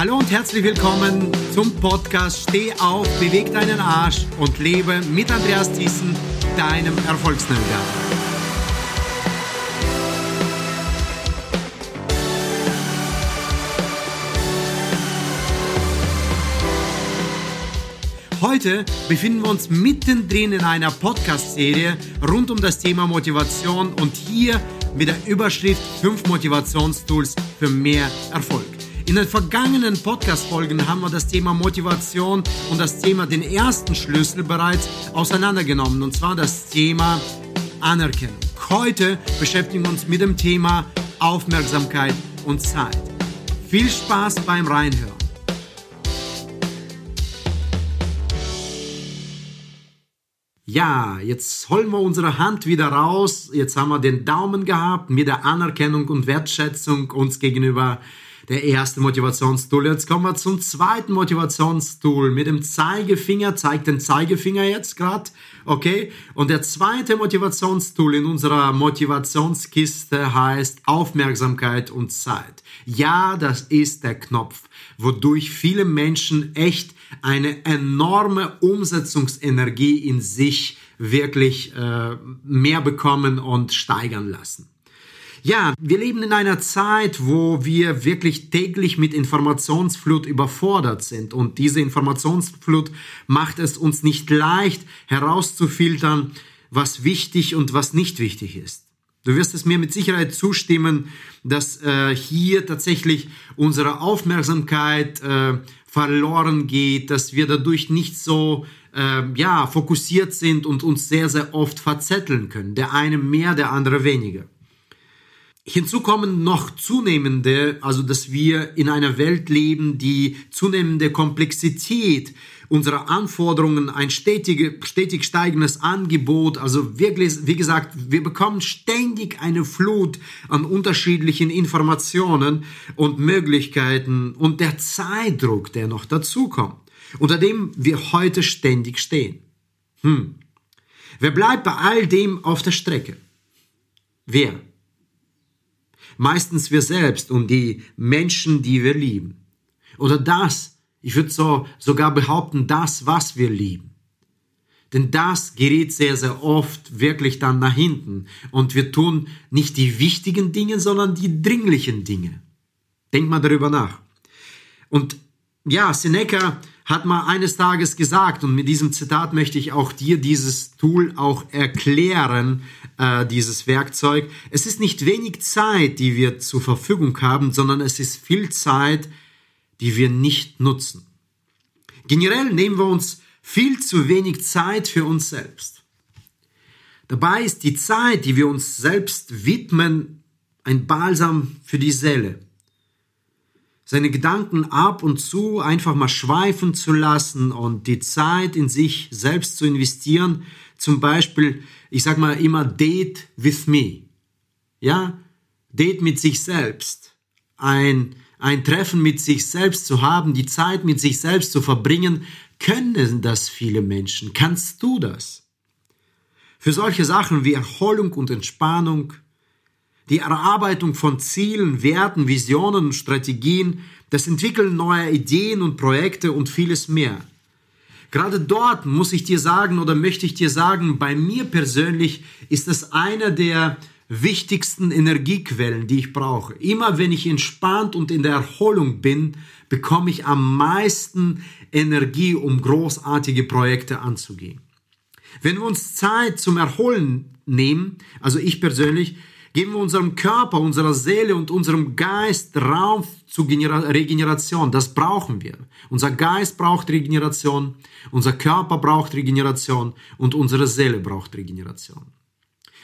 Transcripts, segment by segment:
Hallo und herzlich willkommen zum Podcast Steh auf, beweg deinen Arsch und lebe mit Andreas Thiessen, deinem Erfolgsnavigator. Heute befinden wir uns mittendrin in einer Podcast-Serie rund um das Thema Motivation und hier mit der Überschrift 5 Motivationstools für mehr Erfolg. In den vergangenen Podcast-Folgen haben wir das Thema Motivation und das Thema den ersten Schlüssel bereits auseinandergenommen, und zwar das Thema Anerkennung. Heute beschäftigen wir uns mit dem Thema Aufmerksamkeit und Zeit. Viel Spaß beim Reinhören. Ja, jetzt holen wir unsere Hand wieder raus. Jetzt haben wir den Daumen gehabt mit der Anerkennung und Wertschätzung uns gegenüber der erste Motivationstool. Jetzt kommen wir zum zweiten Motivationstool mit dem Zeigefinger. Zeigt den Zeigefinger jetzt gerade. Okay. Und der zweite Motivationstool in unserer Motivationskiste heißt Aufmerksamkeit und Zeit. Ja, das ist der Knopf, wodurch viele Menschen echt eine enorme Umsetzungsenergie in sich wirklich äh, mehr bekommen und steigern lassen. Ja, wir leben in einer Zeit, wo wir wirklich täglich mit Informationsflut überfordert sind. Und diese Informationsflut macht es uns nicht leicht herauszufiltern, was wichtig und was nicht wichtig ist. Du wirst es mir mit Sicherheit zustimmen, dass äh, hier tatsächlich unsere Aufmerksamkeit äh, verloren geht, dass wir dadurch nicht so äh, ja fokussiert sind und uns sehr sehr oft verzetteln können. Der eine mehr, der andere weniger. Hinzu kommen noch zunehmende, also dass wir in einer Welt leben, die zunehmende Komplexität unserer Anforderungen, ein stetig, stetig steigendes Angebot, also wirklich, wie gesagt, wir bekommen ständig eine Flut an unterschiedlichen Informationen und Möglichkeiten und der Zeitdruck, der noch dazukommt, unter dem wir heute ständig stehen. Hm. Wer bleibt bei all dem auf der Strecke? Wer? Meistens wir selbst und die Menschen, die wir lieben. Oder das, ich würde so sogar behaupten, das, was wir lieben. Denn das gerät sehr, sehr oft wirklich dann nach hinten. Und wir tun nicht die wichtigen Dinge, sondern die dringlichen Dinge. Denk mal darüber nach. Und ja, Seneca hat mal eines Tages gesagt, und mit diesem Zitat möchte ich auch dir dieses Tool auch erklären, äh, dieses Werkzeug. Es ist nicht wenig Zeit, die wir zur Verfügung haben, sondern es ist viel Zeit, die wir nicht nutzen. Generell nehmen wir uns viel zu wenig Zeit für uns selbst. Dabei ist die Zeit, die wir uns selbst widmen, ein Balsam für die Seele seine Gedanken ab und zu einfach mal schweifen zu lassen und die Zeit in sich selbst zu investieren. Zum Beispiel, ich sag mal immer Date with me. Ja, Date mit sich selbst. Ein, ein Treffen mit sich selbst zu haben, die Zeit mit sich selbst zu verbringen, können das viele Menschen. Kannst du das? Für solche Sachen wie Erholung und Entspannung, die Erarbeitung von Zielen, Werten, Visionen und Strategien, das Entwickeln neuer Ideen und Projekte und vieles mehr. Gerade dort muss ich dir sagen oder möchte ich dir sagen, bei mir persönlich ist das einer der wichtigsten Energiequellen, die ich brauche. Immer wenn ich entspannt und in der Erholung bin, bekomme ich am meisten Energie, um großartige Projekte anzugehen. Wenn wir uns Zeit zum Erholen nehmen, also ich persönlich, Geben wir unserem Körper, unserer Seele und unserem Geist Raum zur Regeneration. Das brauchen wir. Unser Geist braucht Regeneration, unser Körper braucht Regeneration und unsere Seele braucht Regeneration.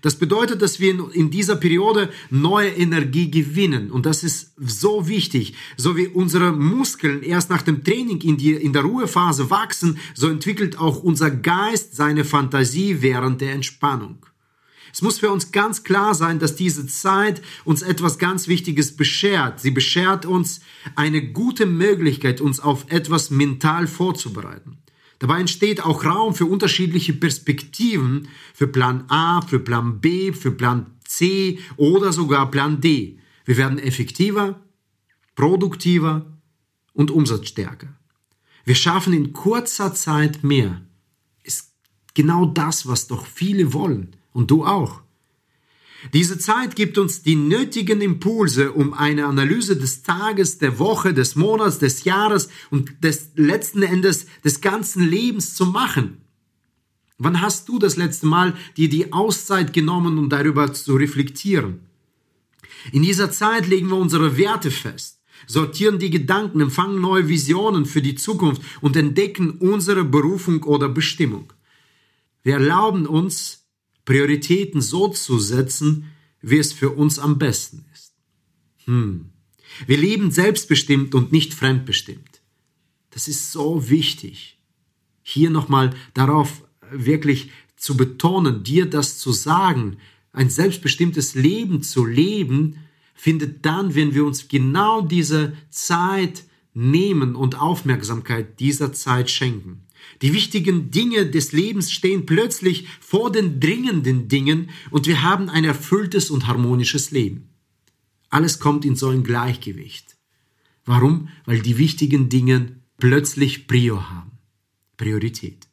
Das bedeutet, dass wir in dieser Periode neue Energie gewinnen. Und das ist so wichtig. So wie unsere Muskeln erst nach dem Training in, die, in der Ruhephase wachsen, so entwickelt auch unser Geist seine Fantasie während der Entspannung. Es muss für uns ganz klar sein, dass diese Zeit uns etwas ganz Wichtiges beschert. Sie beschert uns eine gute Möglichkeit, uns auf etwas mental vorzubereiten. Dabei entsteht auch Raum für unterschiedliche Perspektiven, für Plan A, für Plan B, für Plan C oder sogar Plan D. Wir werden effektiver, produktiver und umsatzstärker. Wir schaffen in kurzer Zeit mehr. Ist genau das, was doch viele wollen. Und du auch. Diese Zeit gibt uns die nötigen Impulse, um eine Analyse des Tages, der Woche, des Monats, des Jahres und des letzten Endes des ganzen Lebens zu machen. Wann hast du das letzte Mal dir die Auszeit genommen, um darüber zu reflektieren? In dieser Zeit legen wir unsere Werte fest, sortieren die Gedanken, empfangen neue Visionen für die Zukunft und entdecken unsere Berufung oder Bestimmung. Wir erlauben uns, Prioritäten so zu setzen, wie es für uns am besten ist. Hm. Wir leben selbstbestimmt und nicht fremdbestimmt. Das ist so wichtig. Hier nochmal darauf wirklich zu betonen, dir das zu sagen, ein selbstbestimmtes Leben zu leben, findet dann, wenn wir uns genau diese Zeit nehmen und Aufmerksamkeit dieser Zeit schenken. Die wichtigen Dinge des Lebens stehen plötzlich vor den dringenden Dingen und wir haben ein erfülltes und harmonisches Leben. Alles kommt in so ein Gleichgewicht. Warum? Weil die wichtigen Dinge plötzlich Prio haben. Priorität.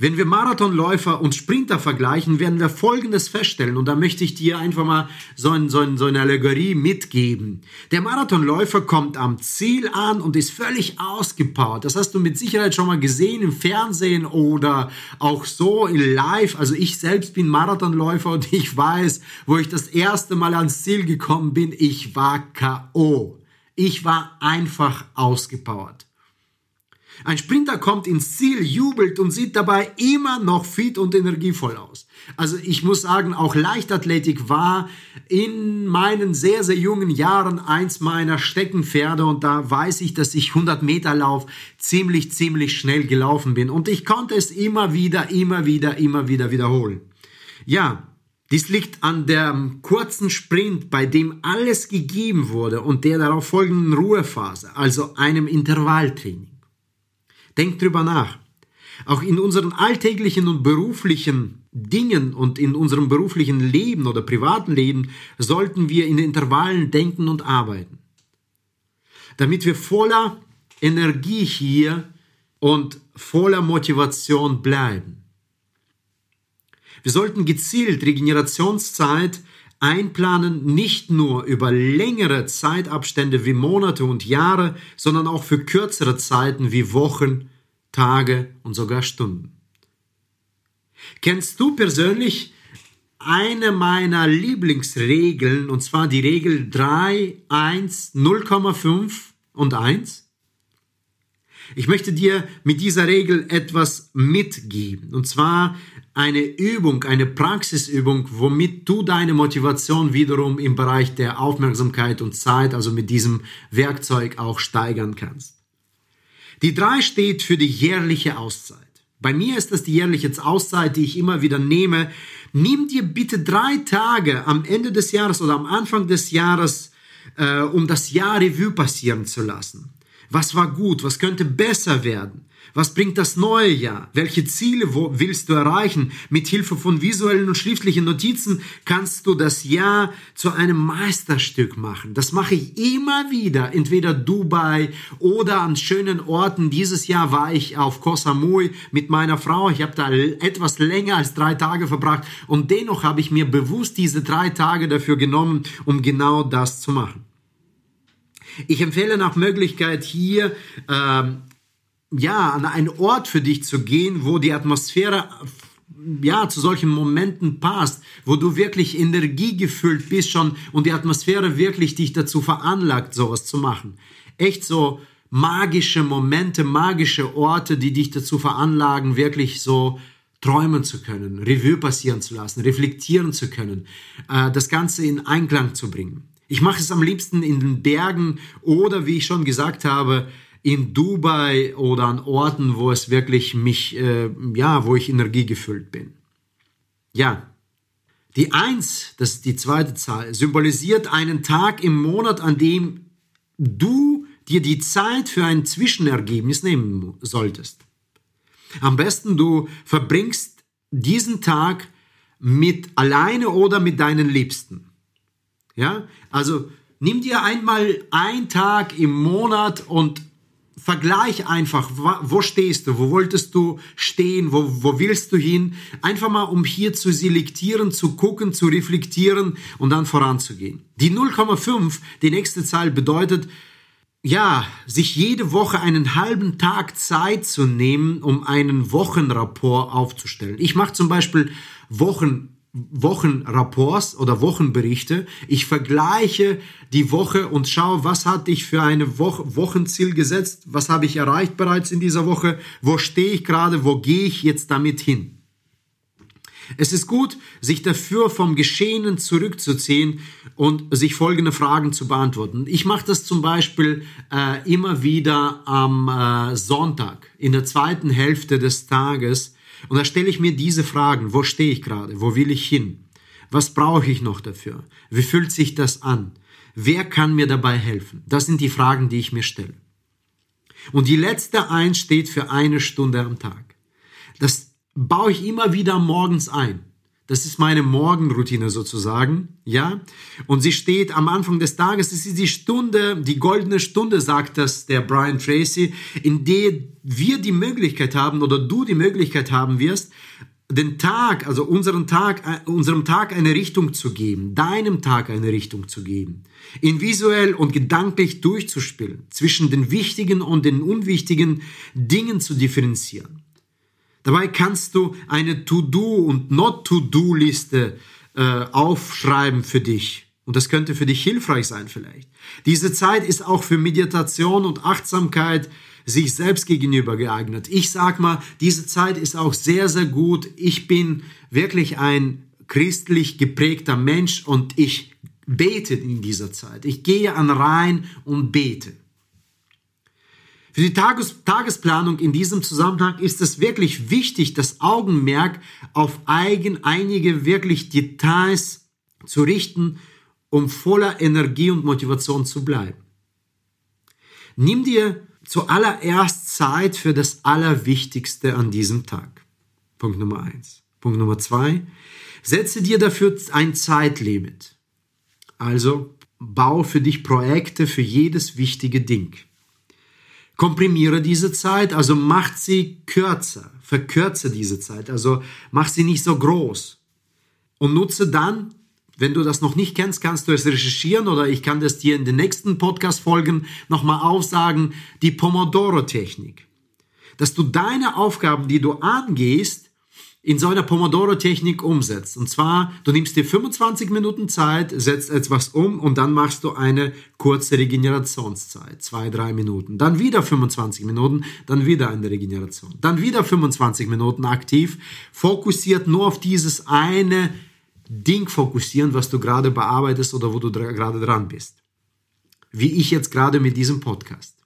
Wenn wir Marathonläufer und Sprinter vergleichen, werden wir Folgendes feststellen. Und da möchte ich dir einfach mal so, ein, so, ein, so eine Allegorie mitgeben. Der Marathonläufer kommt am Ziel an und ist völlig ausgepowert. Das hast du mit Sicherheit schon mal gesehen im Fernsehen oder auch so in Live. Also ich selbst bin Marathonläufer und ich weiß, wo ich das erste Mal ans Ziel gekommen bin, ich war K.O. Ich war einfach ausgepowert. Ein Sprinter kommt ins Ziel, jubelt und sieht dabei immer noch fit und energievoll aus. Also ich muss sagen, auch Leichtathletik war in meinen sehr, sehr jungen Jahren eins meiner Steckenpferde und da weiß ich, dass ich 100 Meter Lauf ziemlich, ziemlich schnell gelaufen bin und ich konnte es immer wieder, immer wieder, immer wieder wiederholen. Ja, dies liegt an der kurzen Sprint, bei dem alles gegeben wurde und der darauf folgenden Ruhephase, also einem Intervalltraining. Denk drüber nach. Auch in unseren alltäglichen und beruflichen Dingen und in unserem beruflichen Leben oder privaten Leben sollten wir in Intervallen denken und arbeiten. Damit wir voller Energie hier und voller Motivation bleiben. Wir sollten gezielt Regenerationszeit einplanen, nicht nur über längere Zeitabstände wie Monate und Jahre, sondern auch für kürzere Zeiten wie Wochen, Tage und sogar Stunden. Kennst du persönlich eine meiner Lieblingsregeln, und zwar die Regel 3, 1, 0,5 und 1? Ich möchte dir mit dieser Regel etwas mitgeben. Und zwar eine Übung, eine Praxisübung, womit du deine Motivation wiederum im Bereich der Aufmerksamkeit und Zeit, also mit diesem Werkzeug auch steigern kannst. Die 3 steht für die jährliche Auszeit. Bei mir ist das die jährliche Auszeit, die ich immer wieder nehme. Nimm dir bitte drei Tage am Ende des Jahres oder am Anfang des Jahres, äh, um das Jahr Revue passieren zu lassen. Was war gut? Was könnte besser werden? Was bringt das neue Jahr? Welche Ziele willst du erreichen? Mit Hilfe von visuellen und schriftlichen Notizen kannst du das Jahr zu einem Meisterstück machen. Das mache ich immer wieder, entweder Dubai oder an schönen Orten. Dieses Jahr war ich auf Koh Samui mit meiner Frau. Ich habe da etwas länger als drei Tage verbracht und dennoch habe ich mir bewusst diese drei Tage dafür genommen, um genau das zu machen. Ich empfehle nach Möglichkeit hier ähm, ja an einen Ort für dich zu gehen, wo die Atmosphäre ja zu solchen Momenten passt, wo du wirklich energiegefüllt bist schon und die Atmosphäre wirklich dich dazu veranlagt, sowas zu machen. Echt so magische Momente, magische Orte, die dich dazu veranlagen, wirklich so träumen zu können, Revue passieren zu lassen, reflektieren zu können, äh, das Ganze in Einklang zu bringen. Ich mache es am liebsten in den Bergen oder, wie ich schon gesagt habe, in Dubai oder an Orten, wo es wirklich mich, äh, ja, wo ich energiegefüllt bin. Ja, die Eins, das ist die zweite Zahl, symbolisiert einen Tag im Monat, an dem du dir die Zeit für ein Zwischenergebnis nehmen solltest. Am besten du verbringst diesen Tag mit alleine oder mit deinen Liebsten. Ja, also nimm dir einmal einen Tag im Monat und vergleich einfach, wo stehst du, wo wolltest du stehen, wo, wo willst du hin, einfach mal um hier zu selektieren, zu gucken, zu reflektieren und dann voranzugehen. Die 0,5, die nächste Zahl bedeutet, ja, sich jede Woche einen halben Tag Zeit zu nehmen, um einen Wochenrapport aufzustellen. Ich mache zum Beispiel Wochen Wochenrapports oder Wochenberichte. Ich vergleiche die Woche und schaue, was hatte ich für eine Woche, Wochenziel gesetzt, was habe ich erreicht bereits in dieser Woche, wo stehe ich gerade, wo gehe ich jetzt damit hin. Es ist gut, sich dafür vom Geschehenen zurückzuziehen und sich folgende Fragen zu beantworten. Ich mache das zum Beispiel äh, immer wieder am äh, Sonntag in der zweiten Hälfte des Tages und da stelle ich mir diese Fragen. Wo stehe ich gerade? Wo will ich hin? Was brauche ich noch dafür? Wie fühlt sich das an? Wer kann mir dabei helfen? Das sind die Fragen, die ich mir stelle. Und die letzte eins steht für eine Stunde am Tag. Das baue ich immer wieder morgens ein. Das ist meine Morgenroutine sozusagen, ja. Und sie steht am Anfang des Tages. Das ist die Stunde, die goldene Stunde, sagt das der Brian Tracy, in der wir die Möglichkeit haben oder du die Möglichkeit haben wirst, den Tag, also unseren Tag, äh, unserem Tag eine Richtung zu geben, deinem Tag eine Richtung zu geben, ihn visuell und gedanklich durchzuspielen, zwischen den wichtigen und den unwichtigen Dingen zu differenzieren. Dabei kannst du eine To-Do und Not-To-Do-Liste äh, aufschreiben für dich. Und das könnte für dich hilfreich sein vielleicht. Diese Zeit ist auch für Meditation und Achtsamkeit sich selbst gegenüber geeignet. Ich sag mal, diese Zeit ist auch sehr, sehr gut. Ich bin wirklich ein christlich geprägter Mensch und ich bete in dieser Zeit. Ich gehe an Rhein und bete. Für die Tages Tagesplanung in diesem Zusammenhang ist es wirklich wichtig, das Augenmerk auf eigen, einige wirklich Details zu richten, um voller Energie und Motivation zu bleiben. Nimm dir zuallererst Zeit für das Allerwichtigste an diesem Tag. Punkt Nummer eins. Punkt Nummer zwei. Setze dir dafür ein Zeitlimit. Also bau für dich Projekte für jedes wichtige Ding. Komprimiere diese Zeit, also mach sie kürzer, verkürze diese Zeit, also mach sie nicht so groß. Und nutze dann, wenn du das noch nicht kennst, kannst du es recherchieren oder ich kann das dir in den nächsten Podcast-Folgen nochmal aufsagen, die Pomodoro-Technik. Dass du deine Aufgaben, die du angehst, in so einer Pomodoro-Technik umsetzt. Und zwar, du nimmst dir 25 Minuten Zeit, setzt etwas um und dann machst du eine kurze Regenerationszeit, zwei, drei Minuten. Dann wieder 25 Minuten, dann wieder eine Regeneration. Dann wieder 25 Minuten aktiv, fokussiert nur auf dieses eine Ding fokussieren, was du gerade bearbeitest oder wo du gerade dran bist. Wie ich jetzt gerade mit diesem Podcast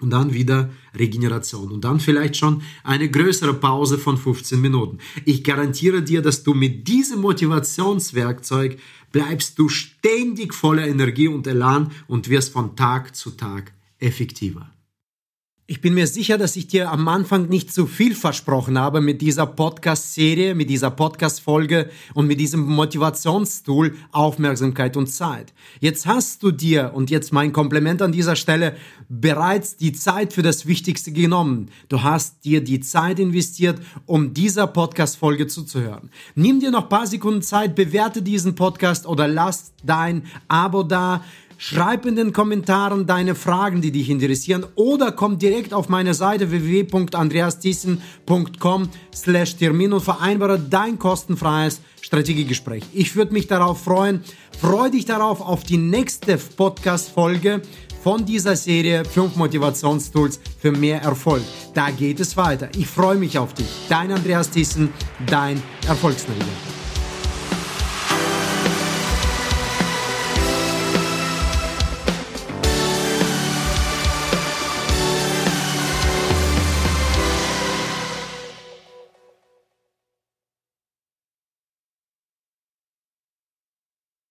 und dann wieder Regeneration und dann vielleicht schon eine größere Pause von 15 Minuten. Ich garantiere dir, dass du mit diesem Motivationswerkzeug bleibst du ständig voller Energie und Elan und wirst von Tag zu Tag effektiver. Ich bin mir sicher, dass ich dir am Anfang nicht zu viel versprochen habe mit dieser Podcast-Serie, mit dieser Podcast-Folge und mit diesem Motivationstool Aufmerksamkeit und Zeit. Jetzt hast du dir, und jetzt mein Kompliment an dieser Stelle, bereits die Zeit für das Wichtigste genommen. Du hast dir die Zeit investiert, um dieser Podcast-Folge zuzuhören. Nimm dir noch paar Sekunden Zeit, bewerte diesen Podcast oder lass dein Abo da. Schreib in den Kommentaren deine Fragen, die dich interessieren oder komm direkt auf meine Seite www.andreasthiessen.com slash Termin und vereinbare dein kostenfreies Strategiegespräch. Ich würde mich darauf freuen. Freue dich darauf auf die nächste Podcast-Folge von dieser Serie 5 Motivationstools für mehr Erfolg. Da geht es weiter. Ich freue mich auf dich. Dein Andreas Thyssen, dein Erfolgsnavigator.